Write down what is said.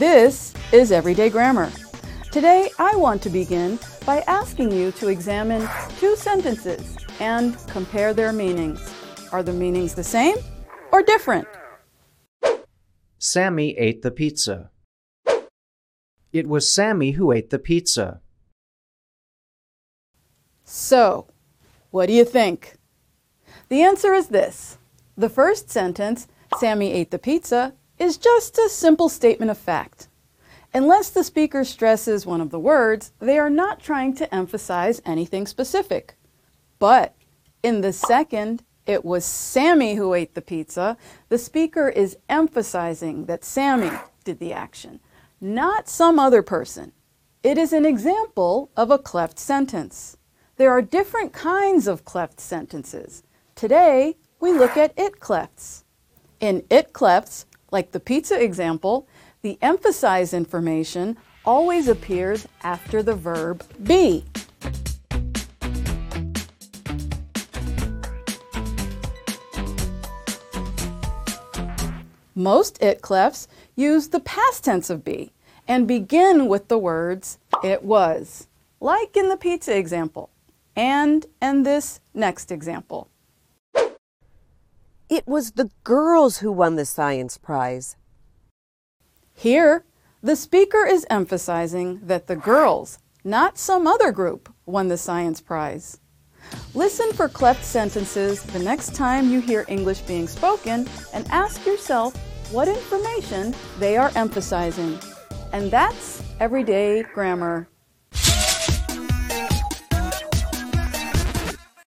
This is Everyday Grammar. Today I want to begin by asking you to examine two sentences and compare their meanings. Are the meanings the same or different? Sammy ate the pizza. It was Sammy who ate the pizza. So, what do you think? The answer is this. The first sentence, Sammy ate the pizza, is just a simple statement of fact. Unless the speaker stresses one of the words, they are not trying to emphasize anything specific. But in the second, it was Sammy who ate the pizza, the speaker is emphasizing that Sammy did the action, not some other person. It is an example of a cleft sentence. There are different kinds of cleft sentences. Today, we look at it clefts. In it clefts, like the pizza example, the emphasized information always appears after the verb be. Most it clefts use the past tense of be and begin with the words it was, like in the pizza example and in this next example. It was the girls who won the science prize. Here, the speaker is emphasizing that the girls, not some other group, won the science prize. Listen for cleft sentences the next time you hear English being spoken and ask yourself what information they are emphasizing. And that's everyday grammar.